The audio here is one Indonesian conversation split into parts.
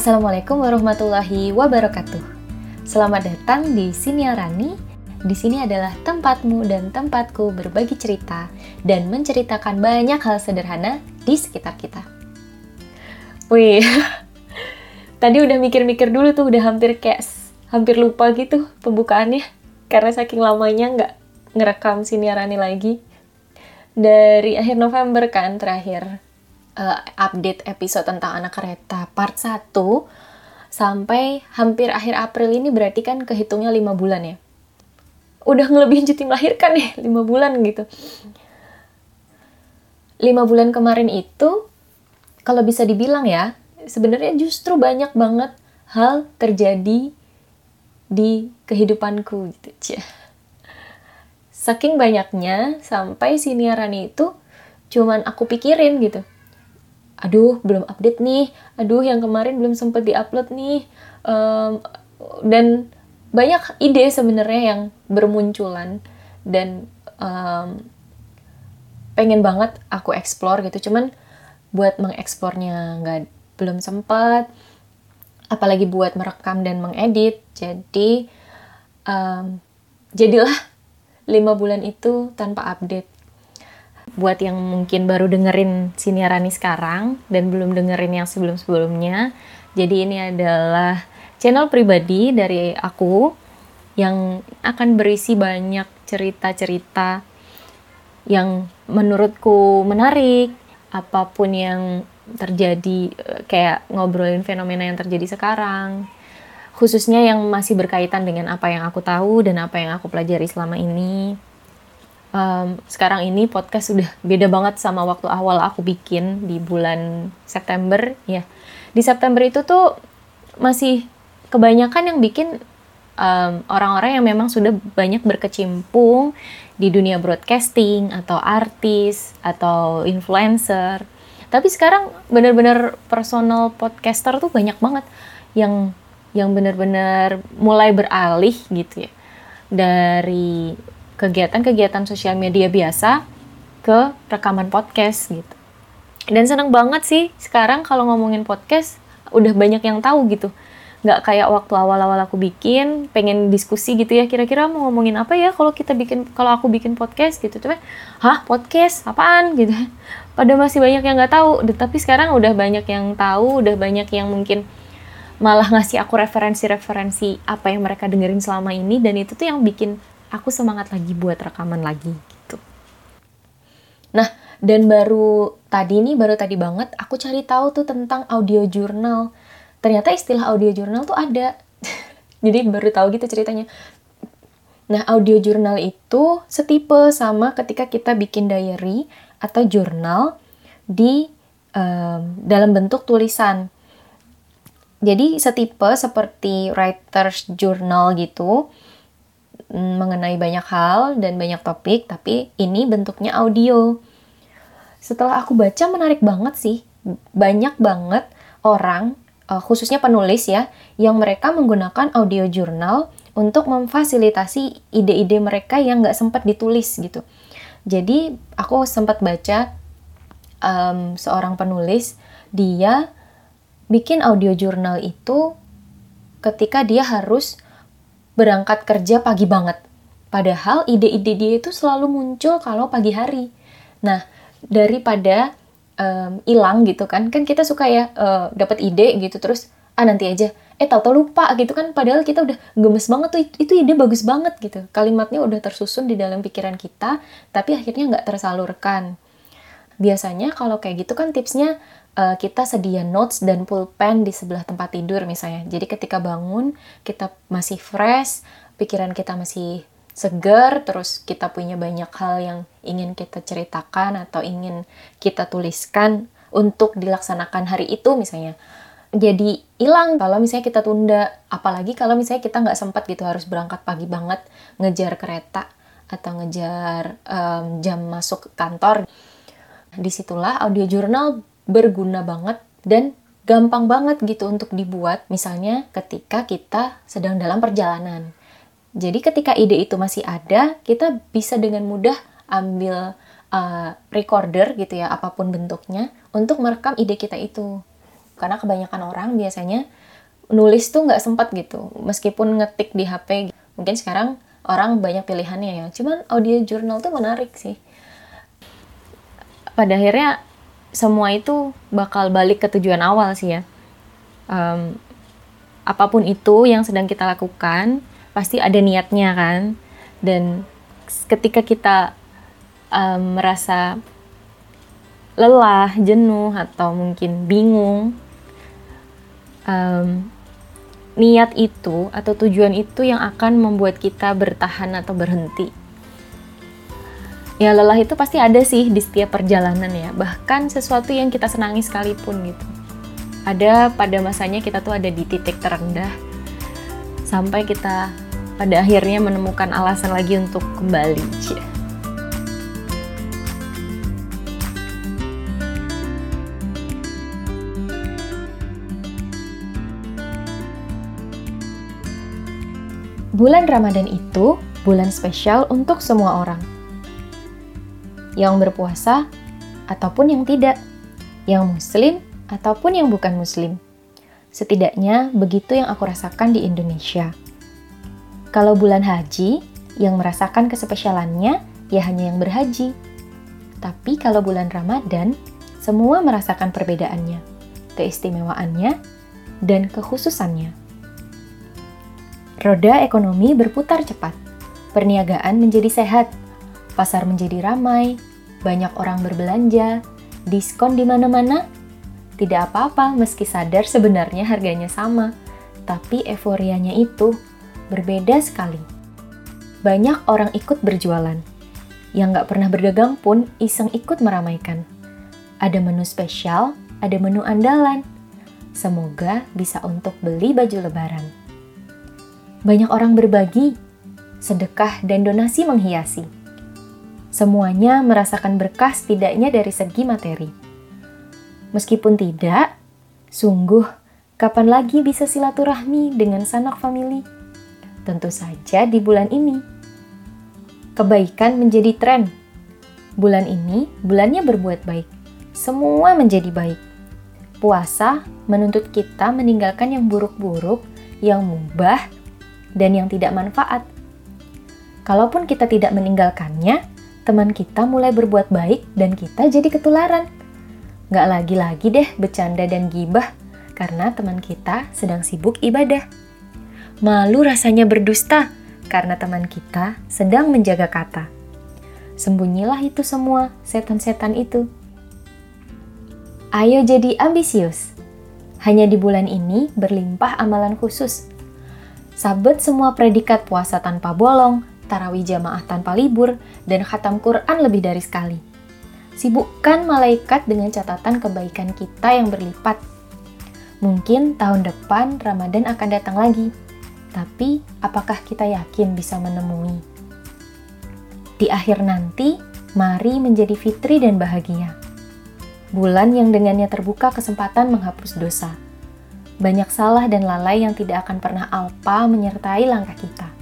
Assalamualaikum warahmatullahi wabarakatuh. Selamat datang di Siniarani. Di sini adalah tempatmu dan tempatku berbagi cerita dan menceritakan banyak hal sederhana di sekitar kita. Wih, tadi udah mikir-mikir dulu tuh, udah hampir kayak hampir lupa gitu pembukaannya karena saking lamanya nggak ngerekam Siniarani lagi. Dari akhir November kan terakhir uh, update episode tentang anak kereta part 1 sampai hampir akhir April ini berarti kan kehitungnya 5 bulan ya. Udah ngelebihin cuti melahirkan nih, 5 bulan gitu. 5 bulan kemarin itu kalau bisa dibilang ya, sebenarnya justru banyak banget hal terjadi di kehidupanku gitu. Saking banyaknya sampai siniaran itu cuman aku pikirin gitu aduh belum update nih. Aduh yang kemarin belum sempat diupload nih. Um, dan banyak ide sebenarnya yang bermunculan dan um, pengen banget aku explore gitu. Cuman buat mengeksplornya nggak belum sempat apalagi buat merekam dan mengedit. Jadi um, jadilah lima bulan itu tanpa update buat yang mungkin baru dengerin Siniarani sekarang dan belum dengerin yang sebelum-sebelumnya. Jadi ini adalah channel pribadi dari aku yang akan berisi banyak cerita-cerita yang menurutku menarik, apa pun yang terjadi kayak ngobrolin fenomena yang terjadi sekarang khususnya yang masih berkaitan dengan apa yang aku tahu dan apa yang aku pelajari selama ini um, sekarang ini podcast sudah beda banget sama waktu awal aku bikin di bulan September ya. Di September itu tuh masih kebanyakan yang bikin orang orang-orang yang memang sudah banyak berkecimpung di dunia broadcasting atau artis atau influencer. Tapi sekarang bener-bener personal podcaster tuh banyak banget yang yang bener-bener mulai beralih gitu ya. Dari kegiatan-kegiatan sosial media biasa ke rekaman podcast gitu. Dan seneng banget sih sekarang kalau ngomongin podcast udah banyak yang tahu gitu. Nggak kayak waktu awal-awal aku bikin, pengen diskusi gitu ya, kira-kira mau ngomongin apa ya kalau kita bikin, kalau aku bikin podcast gitu. Tapi, hah podcast? Apaan? gitu. Pada masih banyak yang nggak tahu, tapi sekarang udah banyak yang tahu, udah banyak yang mungkin malah ngasih aku referensi-referensi apa yang mereka dengerin selama ini dan itu tuh yang bikin aku semangat lagi buat rekaman lagi gitu. Nah, dan baru tadi nih, baru tadi banget aku cari tahu tuh tentang audio jurnal. Ternyata istilah audio jurnal tuh ada. Jadi baru tahu gitu ceritanya. Nah, audio jurnal itu setipe sama ketika kita bikin diary atau jurnal di um, dalam bentuk tulisan. Jadi setipe seperti writer's journal gitu mengenai banyak hal dan banyak topik, tapi ini bentuknya audio. Setelah aku baca menarik banget sih, banyak banget orang, uh, khususnya penulis ya, yang mereka menggunakan audio jurnal untuk memfasilitasi ide-ide mereka yang nggak sempat ditulis gitu. Jadi aku sempat baca um, seorang penulis, dia bikin audio jurnal itu ketika dia harus berangkat kerja pagi banget. Padahal ide-ide dia itu selalu muncul kalau pagi hari. Nah, daripada hilang um, gitu kan, kan kita suka ya uh, dapat ide gitu terus ah nanti aja. Eh tahu-tahu lupa gitu kan padahal kita udah gemes banget tuh itu, itu ide bagus banget gitu. Kalimatnya udah tersusun di dalam pikiran kita, tapi akhirnya nggak tersalurkan. Biasanya kalau kayak gitu kan tipsnya uh, kita sedia notes dan pulpen di sebelah tempat tidur misalnya. Jadi ketika bangun kita masih fresh, pikiran kita masih segar, terus kita punya banyak hal yang ingin kita ceritakan atau ingin kita tuliskan untuk dilaksanakan hari itu misalnya. Jadi hilang kalau misalnya kita tunda, apalagi kalau misalnya kita nggak sempat gitu harus berangkat pagi banget ngejar kereta atau ngejar um, jam masuk kantor. Di situlah audio jurnal berguna banget dan gampang banget gitu untuk dibuat misalnya ketika kita sedang dalam perjalanan. Jadi ketika ide itu masih ada, kita bisa dengan mudah ambil uh, recorder gitu ya, apa pun bentuknya, untuk merekam ide kita itu. karena kebanyakan orang biasanya nulis tuh nggak sempat gitu meskipun ngetik di HP mungkin sekarang orang banyak pilihannya ya cuman audio journal tuh menarik sih pada akhirnya semua itu bakal balik ke tujuan awal sih ya um, apa pun itu yang sedang kita lakukan pasti ada niatnya kan dan ketika kita um, merasa lelah, jenuh atau mungkin bingung, um, niat itu atau tujuan itu yang akan membuat kita bertahan atau berhenti. Ya lelah itu pasti ada sih di setiap perjalanan ya, bahkan sesuatu yang kita senangi sekalipun gitu. Ada pada masanya kita tuh ada di titik terendah sampai kita pada akhirnya menemukan alasan lagi untuk kembali. Bulan Ramadan itu bulan spesial untuk semua orang. Yang berpuasa ataupun yang tidak, yang muslim ataupun yang bukan muslim. Setidaknya begitu yang aku rasakan di Indonesia. Kalau bulan haji, yang merasakan kespesialannya ya hanya yang berhaji. Tapi kalau bulan Ramadan, semua merasakan perbedaannya, keistimewaannya, dan kekhususannya. Roda ekonomi berputar cepat, perniagaan menjadi sehat, pasar menjadi ramai, banyak orang berbelanja, diskon di mana-mana. Tidak apa-apa meski sadar sebenarnya harganya sama, tapi euforianya itu berbeda sekali. Banyak orang ikut berjualan. Yang nggak pernah berdagang pun iseng ikut meramaikan. Ada menu spesial, ada menu andalan. Semoga bisa untuk beli baju lebaran. Banyak orang berbagi, sedekah, dan donasi menghiasi. Semuanya merasakan berkah setidaknya dari segi materi. Meskipun tidak, sungguh kapan lagi bisa silaturahmi dengan sanak famili? Tentu saja di bulan ini. Kebaikan menjadi tren. Bulan ini, bulannya berbuat baik. Semua menjadi baik. Puasa menuntut kita meninggalkan yang buruk-buruk, yang mubah, dan yang tidak manfaat. Kalaupun kita tidak meninggalkannya, teman kita mulai berbuat baik dan kita jadi ketularan. Gak lagi-lagi deh bercanda dan gibah karena teman kita sedang sibuk ibadah. Malu rasanya berdusta karena teman kita sedang menjaga kata. Sembunyilah itu semua, setan-setan itu. Ayo jadi ambisius. Hanya di bulan ini berlimpah amalan khusus sabet semua predikat puasa tanpa bolong, tarawih jamaah tanpa libur, dan khatam Quran lebih dari sekali. Sibukkan malaikat dengan catatan kebaikan kita yang berlipat. Mungkin tahun depan Ramadan akan datang lagi, tapi apakah kita yakin bisa menemui? Di akhir nanti, mari menjadi fitri dan bahagia. Bulan yang dengannya terbuka kesempatan menghapus dosa banyak salah dan lalai yang tidak akan pernah alpa menyertai langkah kita.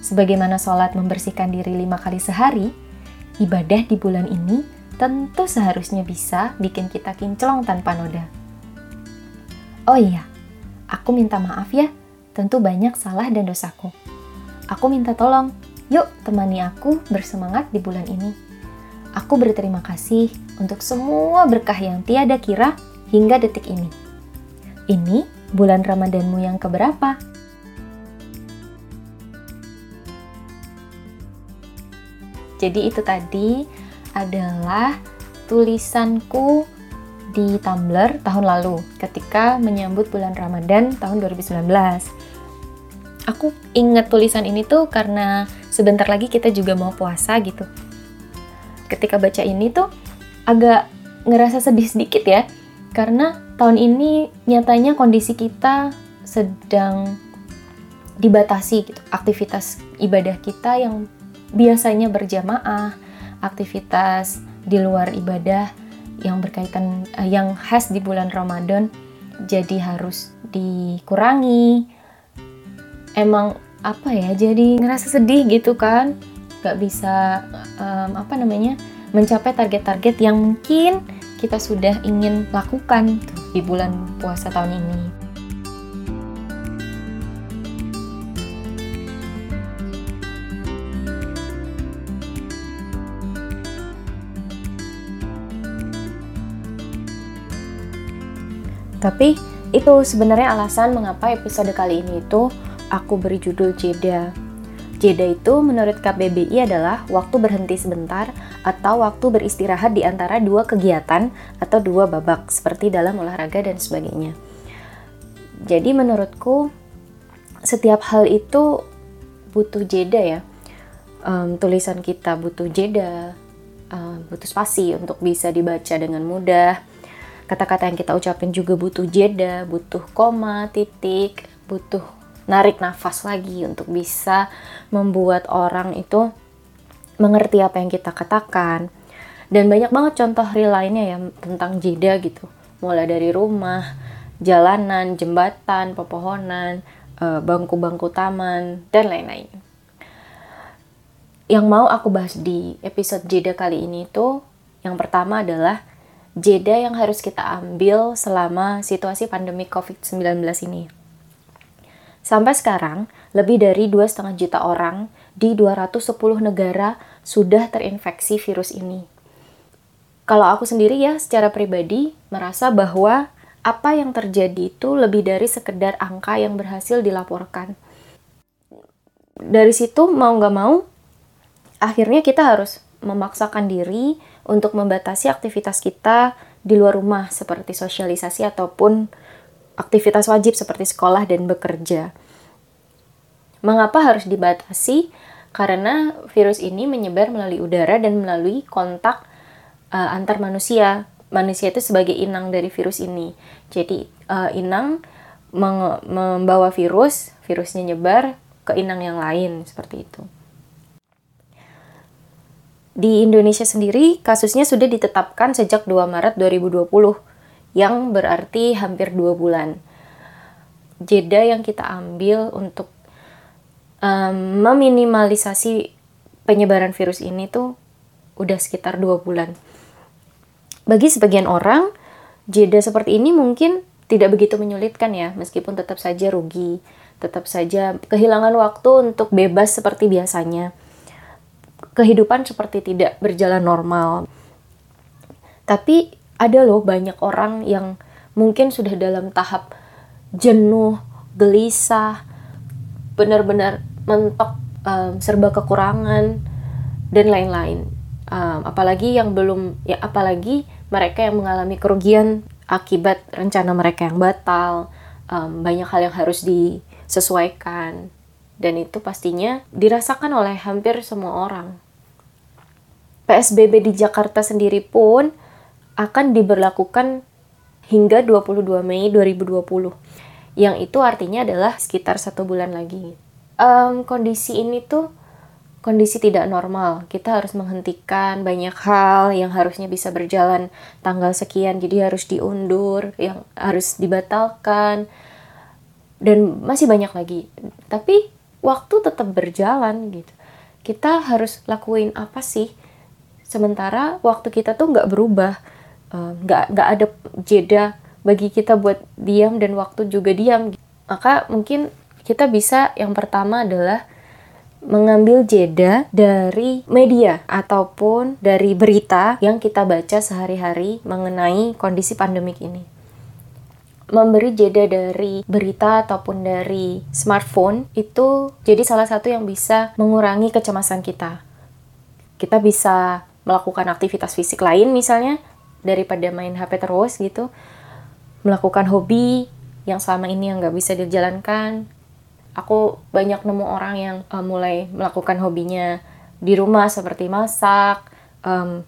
Sebagaimana sholat membersihkan diri lima kali sehari, ibadah di bulan ini tentu seharusnya bisa bikin kita kinclong tanpa noda. Oh iya, aku minta maaf ya, tentu banyak salah dan dosaku. Aku minta tolong, yuk temani aku bersemangat di bulan ini. Aku berterima kasih untuk semua berkah yang tiada kira hingga detik ini. Ini bulan Ramadanmu yang keberapa? Jadi itu tadi adalah tulisanku di Tumblr tahun lalu ketika menyambut bulan Ramadan tahun 2019. Aku ingat tulisan ini tuh karena sebentar lagi kita juga mau puasa gitu. Ketika baca ini tuh agak ngerasa sedih sedikit ya karena tahun ini nyatanya kondisi kita sedang dibatasi gitu aktivitas ibadah kita yang biasanya berjamaah aktivitas di luar ibadah yang berkaitan uh, yang khas di bulan Ramadan jadi harus dikurangi emang apa ya jadi ngerasa sedih gitu kan gak bisa um, apa namanya mencapai target-target yang mungkin kita sudah ingin lakukan. di bulan puasa tahun ini. Tapi itu sebenarnya alasan mengapa episode kali ini itu aku beri judul jeda. Jeda itu menurut KBBI adalah waktu berhenti sebentar atau waktu beristirahat di antara dua kegiatan atau dua babak seperti dalam olahraga dan sebagainya. Jadi menurutku setiap hal itu butuh jeda ya. Um, tulisan kita butuh jeda, um, butuh spasi untuk bisa dibaca dengan mudah kata-kata yang kita ucapin juga butuh jeda, butuh koma, titik, butuh narik nafas lagi untuk bisa membuat orang itu mengerti apa yang kita katakan. Dan banyak banget contoh real lainnya ya tentang jeda gitu. Mulai dari rumah, jalanan, jembatan, pepohonan, eh, bangku-bangku taman, dan lain-lain. Yang mau aku bahas di episode jeda kali ini tuh yang pertama adalah jeda yang harus kita ambil selama situasi pandemi COVID-19 ini. Sampai sekarang, lebih dari 2,5 juta orang di 210 negara sudah terinfeksi virus ini. Kalau aku sendiri ya secara pribadi merasa bahwa apa yang terjadi itu lebih dari sekedar angka yang berhasil dilaporkan. Dari situ mau nggak mau, akhirnya kita harus memaksakan diri untuk membatasi aktivitas kita di luar rumah seperti sosialisasi ataupun aktivitas wajib seperti sekolah dan bekerja. Mengapa harus dibatasi? Karena virus ini menyebar melalui udara dan melalui kontak uh, antar manusia. Manusia itu sebagai inang dari virus ini. Jadi uh, inang membawa virus, virusnya nyebar ke inang yang lain seperti itu. Di Indonesia sendiri, kasusnya sudah ditetapkan sejak 2 Maret 2020, yang berarti hampir dua bulan. Jeda yang kita ambil untuk um, meminimalisasi penyebaran virus ini tuh udah sekitar dua bulan. Bagi sebagian orang, jeda seperti ini mungkin tidak begitu menyulitkan ya, meskipun tetap saja rugi, tetap saja kehilangan waktu untuk bebas seperti biasanya kehidupan seperti tidak berjalan normal. Tapi ada loh banyak orang yang mungkin sudah dalam tahap jenuh, gelisah, benar-benar mentok, um, serba kekurangan dan lain-lain. Um, apalagi yang belum, ya apalagi mereka yang mengalami kerugian akibat rencana mereka yang batal, um, banyak hal yang harus disesuaikan dan itu pastinya dirasakan oleh hampir semua orang. PSBB di Jakarta sendiri pun akan diberlakukan hingga 22 Mei 2020. Yang itu artinya adalah sekitar satu bulan lagi. Um, kondisi ini tuh kondisi tidak normal. Kita harus menghentikan banyak hal yang harusnya bisa berjalan tanggal sekian, jadi harus diundur, yang harus dibatalkan, dan masih banyak lagi. Tapi waktu tetap berjalan gitu. Kita harus lakuin apa sih? Sementara waktu kita tuh nggak berubah nggak uh, nggak ada jeda bagi kita buat diam dan waktu juga diam. Maka mungkin kita bisa yang pertama adalah mengambil jeda dari media ataupun dari berita yang kita baca sehari-hari mengenai kondisi pandemik ini memberi jeda dari berita ataupun dari smartphone itu jadi salah satu yang bisa mengurangi kecemasan kita. Kita bisa melakukan aktivitas fisik lain misalnya daripada main HP terus gitu. Melakukan hobi yang selama ini yang nggak bisa dijalankan. Aku banyak nemu orang yang uh, mulai melakukan hobinya di rumah seperti masak, um,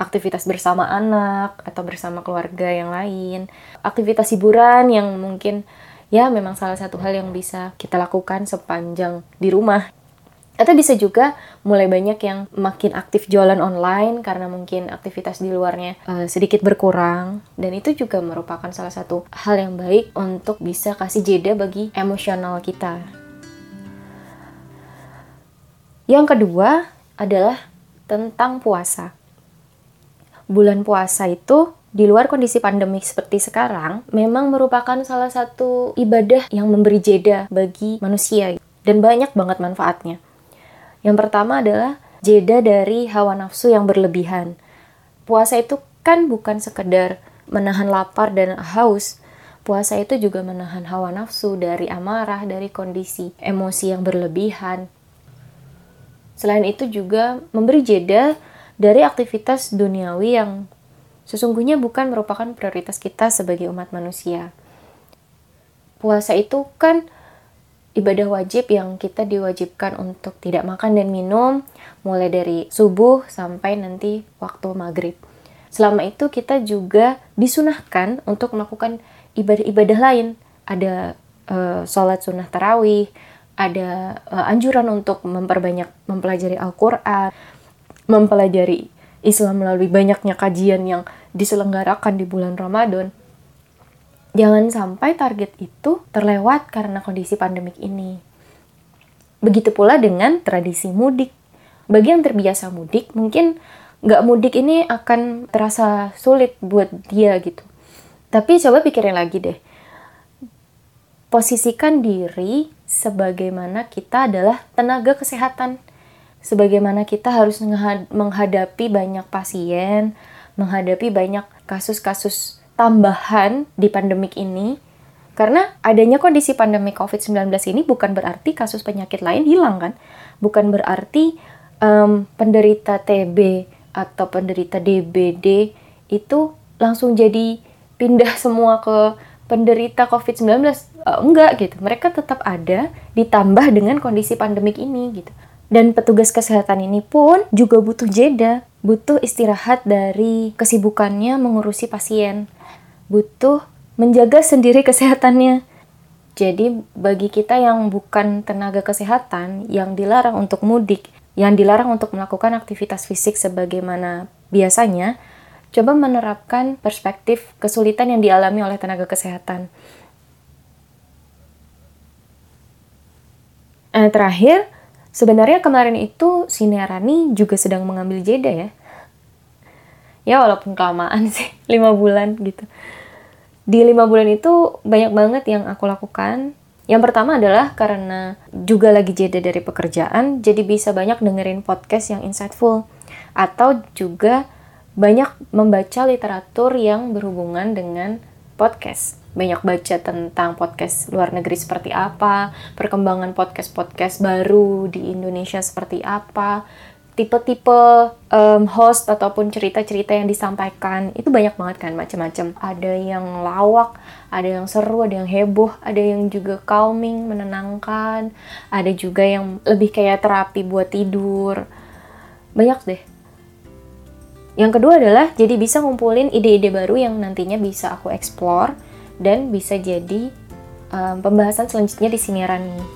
aktivitas bersama anak atau bersama keluarga yang lain, aktivitas hiburan yang mungkin ya memang salah satu hal yang bisa kita lakukan sepanjang di rumah. Atau bisa juga mulai banyak yang makin aktif jualan online karena mungkin aktivitas di luarnya uh, sedikit berkurang dan itu juga merupakan salah satu hal yang baik untuk bisa kasih jeda bagi emosional kita. Yang kedua adalah tentang puasa bulan puasa itu di luar kondisi pandemik seperti sekarang, memang merupakan salah satu ibadah yang memberi jeda bagi manusia dan banyak banget manfaatnya. Yang pertama adalah jeda dari hawa nafsu yang berlebihan. Puasa itu kan bukan sekedar menahan lapar dan haus. Puasa itu juga menahan hawa nafsu dari amarah, dari kondisi emosi yang berlebihan. Selain itu juga memberi jeda dari aktivitas duniawi yang sesungguhnya bukan merupakan prioritas kita sebagai umat manusia. Puasa itu kan ibadah wajib yang kita diwajibkan untuk tidak makan dan minum mulai dari subuh sampai nanti waktu maghrib. Selama itu kita juga disunahkan untuk melakukan ibadah-ibadah lain. Ada uh, sholat sunnah tarawih, ada uh, anjuran untuk memperbanyak mempelajari Al-Quran, mempelajari Islam melalui banyaknya kajian yang diselenggarakan di bulan Ramadan, jangan sampai target itu terlewat karena kondisi pandemik ini. Begitu pula dengan tradisi mudik. Bagi yang terbiasa mudik, mungkin nggak mudik ini akan terasa sulit buat dia gitu. Tapi coba pikirin lagi deh. Posisikan diri sebagaimana kita adalah tenaga kesehatan. Sebagaimana kita harus menghadapi banyak pasien, menghadapi banyak kasus-kasus tambahan di pandemik ini. Karena adanya kondisi pandemi COVID-19 ini bukan berarti kasus penyakit lain hilang kan? Bukan berarti um, penderita TB atau penderita DBD itu langsung jadi pindah semua ke penderita COVID-19 uh, eh, enggak gitu. Mereka tetap ada ditambah dengan kondisi pandemik ini gitu dan petugas kesehatan ini pun juga butuh jeda, butuh istirahat dari kesibukannya mengurusi pasien, butuh menjaga sendiri kesehatannya. Jadi bagi kita yang bukan tenaga kesehatan, yang dilarang untuk mudik, yang dilarang untuk melakukan aktivitas fisik sebagaimana biasanya, coba menerapkan perspektif kesulitan yang dialami oleh tenaga kesehatan. Eh, terakhir, Sebenarnya kemarin itu Sinearani juga sedang mengambil jeda ya. Ya walaupun kelamaan sih, lima bulan gitu. Di lima bulan itu banyak banget yang aku lakukan. Yang pertama adalah karena juga lagi jeda dari pekerjaan, jadi bisa banyak dengerin podcast yang insightful. Atau juga banyak membaca literatur yang berhubungan dengan podcast banyak baca tentang podcast luar negeri seperti apa, perkembangan podcast-podcast baru di Indonesia seperti apa, tipe-tipe um, host ataupun cerita-cerita yang disampaikan itu banyak banget kan macam-macam. Ada yang lawak, ada yang seru, ada yang heboh, ada yang juga calming, menenangkan, ada juga yang lebih kayak terapi buat tidur. Banyak deh. Yang kedua adalah jadi bisa ngumpulin ide-ide baru yang nantinya bisa aku explore dan bisa jadi um, pembahasan selanjutnya di siniaran ini.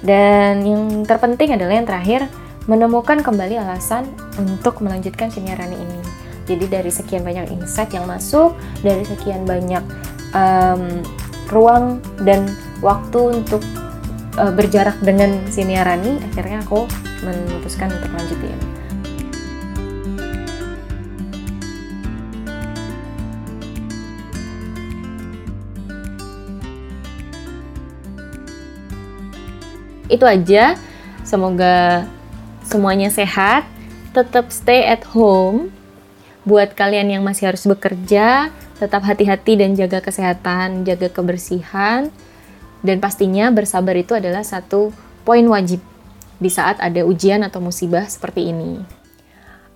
Dan yang terpenting adalah yang terakhir, menemukan kembali alasan untuk melanjutkan siniaran ini. Jadi dari sekian banyak insight yang masuk, dari sekian banyak um, ruang dan waktu untuk uh, berjarak dengan siniarani, akhirnya aku memutuskan untuk lanjutin. Itu aja. Semoga semuanya sehat. Tetap stay at home. Buat kalian yang masih harus bekerja tetap hati-hati dan jaga kesehatan jaga kebersihan. Dan pastinya bersabar itu adalah satu poin wajib di saat ada ujian atau musibah seperti ini.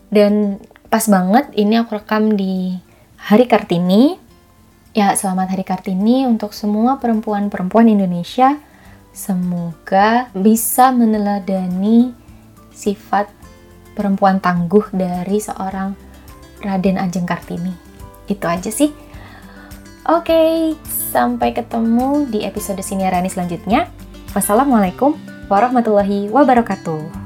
Dan pas banget ini aku rekam di hari Kartini. Ya selamat hari Kartini untuk semua perempuan-perempuan Indonesia Semoga bisa meneladani sifat perempuan tangguh dari seorang Raden Ajeng Kartini. Itu aja sih. Oke, sampai ketemu di episode Siniarani selanjutnya. Wassalamualaikum warahmatullahi wabarakatuh.